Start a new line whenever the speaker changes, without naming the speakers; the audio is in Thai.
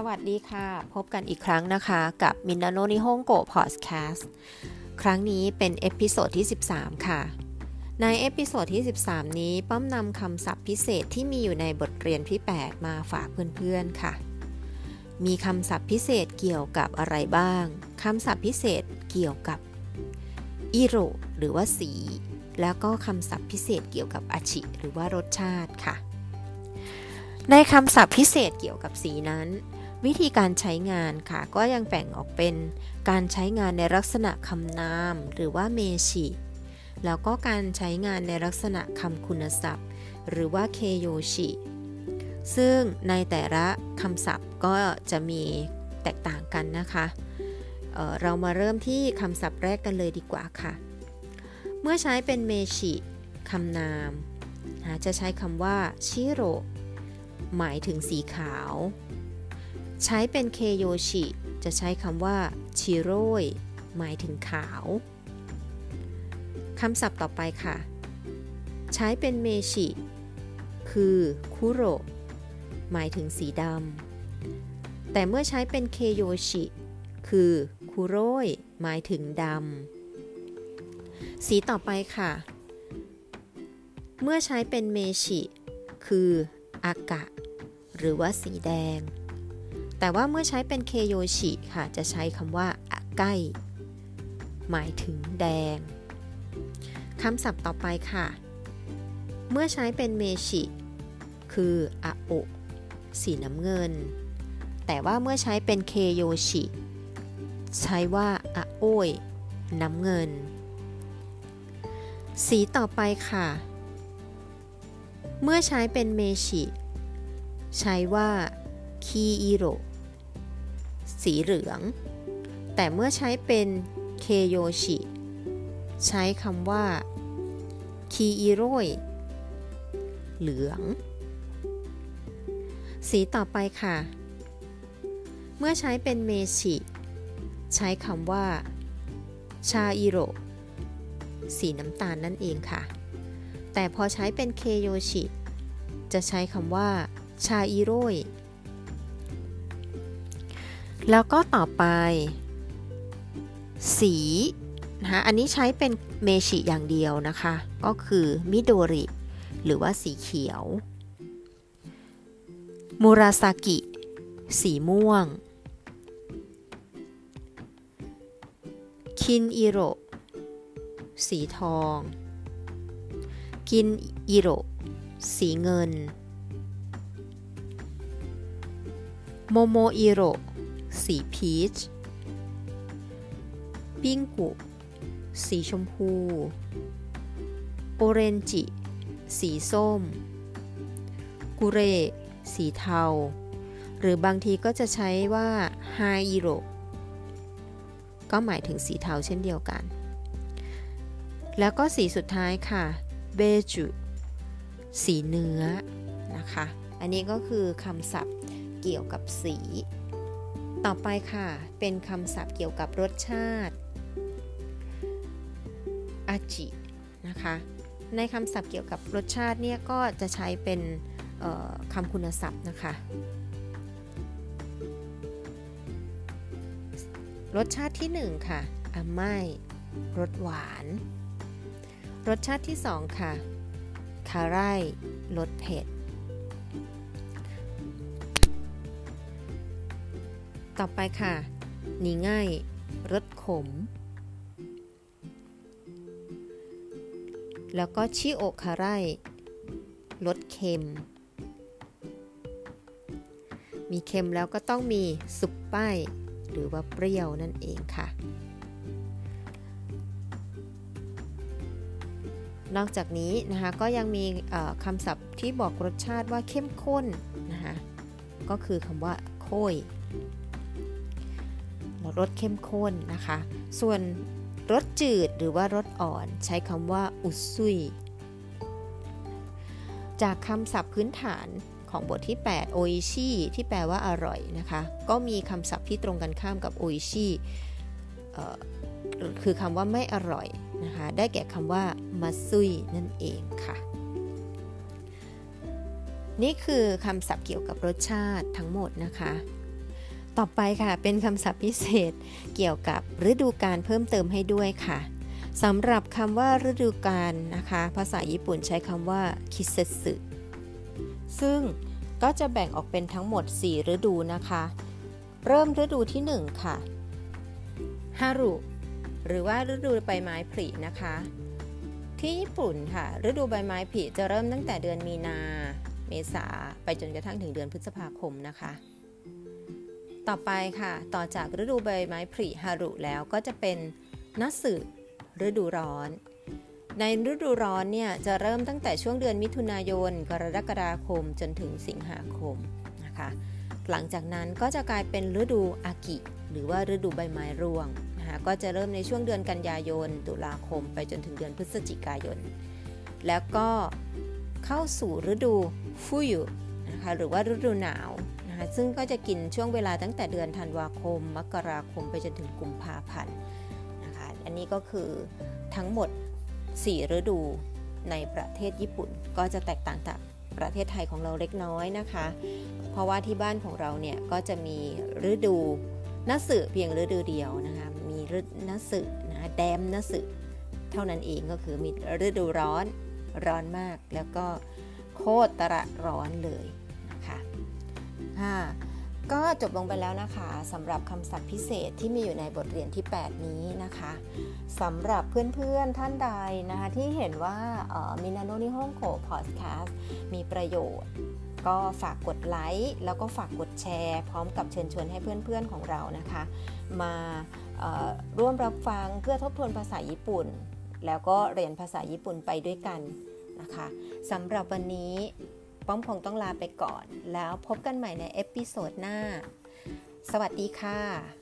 สวัสดีค่ะ พบกันอีกครั้งนะคะกับみんなの日本語 พอดแคสต์ครั้งนี้เป็น episode ที่ 13 ค่ะ ใน episode ที่ 13 นี้ป้อมนำคำศัพท์พิเศษที่มีอยู่ในบทเรียนที่ 8 มาฝากเพื่อนๆค่ะ มีคำศัพท์พิเศษเกี่ยวกับอะไรบ้างคำศัพท์พิเศษเกี่ยวกับอิโรหรือว่าสี แล้วก็คำศัพท์พิเศษเกี่ยวกับอาชิหรือว่ารสชาติค่ะในคำศัพท์พิเศษเกี่ยวกับสีนั้น วิธีการใช้งานค่ะ ก็ยังแบ่งออกเป็นการใช้งานในลักษณะคำนาม หรือว่าเมชิ แล้วก็การใช้งานในลักษณะคำคุณศัพท์ หรือว่าเคโยชิ ซึ่งในแต่ละคำศัพท์ก็จะมีแตกต่างกันนะคะเเรามาเริ่มที่คำศัพท์แรกกันเลยดีกว่าค่ะ เมื่อใช้เป็นเมชิคำนามจะใช้คำว่าชิโรหมายถึงสีขาว ใช้เป็นเคโยชิ จะใช้คำว่าชิโร่ยหมายถึงขาว คำศัพท์ต่อไปค่ะ ใช้เป็นเมชิ คือคุโรหมายถึงสีดำ แต่เมื่อใช้เป็นเคโยชิ คือคุโร่ยหมายถึงดำ สีต่อไปค่ะ เมื่อใช้เป็นเมชิ คืออากะ หรือว่าสีแดง แต่ว่าเมื่อใช้เป็นเคโยชิค่ะ จะใช้คำว่าอะไกหมายถึงแดงคำศัพท์ต่อไปค่ะ เมื่อใช้เป็นเมชิ คืออะโอสีน้ำเงิน แต่ว่าเมื่อใช้เป็นเคโยชิ ใช้ว่าอะโอยน้ำเงิน สีต่อไปค่ะ เมื่อใช้เป็นเมชิ ใช้ว่าคีอิโร สีเหลือง แต่เมื่อใช้เป็นเคโยชิ ใช้คำว่าคีอิโรยเหลือง สีต่อไปค่ะ เมื่อใช้เป็นเมชิ ใช้คำว่า ชาอิโรสีน้ำตาลนั่นเองค่ะ แต่พอใช้เป็นเคโยชิ จะใช้คำว่า ชาอิโรย แล้วก็ต่อไป สีนะคะอันนี้ใช้เป็น名詞 อย่างเดียวนะคะ ก็คือมิโดริ หรือว่าสีเขียว มูราซากิ สีม่วง คินอิโรสีทอง กินอิโรสีเงิน โมโมอิโร สีพีชปิงกุ สีชมพู โอเรนจิ สีส้ม กุเร สีเทา หรือบางทีก็จะใช้ว่าไฮอิโรก็หมายถึงสีเทาเช่นเดียวกัน แล้วก็สีสุดท้ายค่ะ เบจูสีเนื้อนะคะ อันนี้ก็คือคำศัพท์เกี่ยวกับสี ต่อไปค่ะ เป็นคำศัพท์เกี่ยวกับรสชาติอาจินะคะ ในคำศัพท์เกี่ยวกับรสชาติเนี่ยก็จะใช้เป็นคำคุณศัพท์นะคะ รสชาติที่ 1 ค่ะอาไม้รสหวาน รสชาติที่ 2 ค่ะ คาไรรสเผ็ด ต่อไปค่ะ หนีง่ายรสขม แล้วก็ชิโอคาไรรสเค็ม มีเค็มแล้วก็ต้องมีสุปป้ายหรือว่าเปรี้ยวนั่นเองค่ะ นอกจากนี้นะคะก็ยังมีคำศัพท์ที่บอกรสชาติว่าเข้มข้นนะคะก็คือคำว่าโค้ย รสเข้มข้นนะคะ ส่วนรสจืดหรือว่ารสอ่อนใช้คำว่าอุซุย จากคำศัพท์พื้นฐานของบทที่ 8 โออิชิที่แปลว่าอร่อยนะคะ ก็มีคำศัพท์ที่ตรงกันข้ามกับโออิชิคือคำว่าไม่อร่อยนะคะ ได้แก่คำว่ามาซุยนั่นเองค่ะ นี่คือคำศัพท์เกี่ยวกับรสชาติทั้งหมดนะคะ ต่อไปค่ะ เป็นคำศัพท์พิเศษเกี่ยวกับฤดูกาลเพิ่มเติมให้ด้วยค่ะสำหรับคำว่าฤดูกาลนะคะ ภาษาญี่ปุ่นใช้คำว่าคิเซสึซึ่งก็จะแบ่งออกเป็นทั้งหมด 4 ฤดูนะคะ เริ่มฤดูที่ 1 ค่ะฮารุหรือว่าฤดูใบไม้ผลินะคะ ที่ญี่ปุ่นค่ะ ฤดูใบไม้ผลิจะเริ่มตั้งแต่เดือนมีนา เมษาไปจนกระทั่งถึงเดือนพฤษภาคมนะคะ ต่อไปค่ะ ต่อจากฤดูใบไม้ผลิฮารุแล้วก็จะเป็นนัสึฤดูร้อน ในฤดูร้อนเนี่ยจะเริ่มตั้งแต่ช่วงเดือนมิถุนายน กรกฎาคมจนถึงสิงหาคมนะคะ หลังจากนั้นก็จะกลายเป็นฤดูอากิ หรือว่าฤดูใบไม้ร่วงนะคะก็จะเริ่มในช่วงเดือนกันยายน ตุลาคมไปจนถึงเดือนพฤศจิกายน แล้วก็เข้าสู่ฤดูฟุยุนะคะหรือว่าฤดูหนาว นะคะซึ่งก็จะกินช่วงเวลาตั้งแต่เดือนธันวาคม มกราคมไปจนถึงกุมภาพันธ์นะคะอันนี้ก็คือทั้งหมด 4 ฤดูในประเทศญี่ปุ่นก็จะแตกต่างจากประเทศไทยของเราเล็กน้อยนะคะ เพราะว่าที่บ้านของเราเนี่ยก็จะมีฤดูนัสึเพียงฤดูเดียวนะคะมีฤดูนัสึนะแดมนัสึเท่านั้นเองก็คือมีฤดูร้อนร้อนมาก แล้วก็โคตรตระร้อนเลย 5 ก็จบลงไปแล้วนะคะสำหรับคำศัพท์พิเศษที่มีอยู่ในบทเรียนที่ 8 นี้นะคะสำหรับเพื่อนๆท่านใดนะคะที่เห็นว่าみんなの日本語 พอดแคสต์มีประโยชน์ก็ฝากกดไลค์แล้วก็ฝากกดแชร์ พร้อมกับเชิญชวนให้เพื่อนๆของเรานะคะ มาร่วมรับฟังเพื่อทบทวนภาษาญี่ปุ่น แล้วก็เรียนภาษาญี่ปุ่นไปด้วยกันนะคะสำหรับวันนี้ ป้อมคงต้องลาไปก่อน แล้วพบกันใหม่ใน episode หน้า สวัสดีค่ะ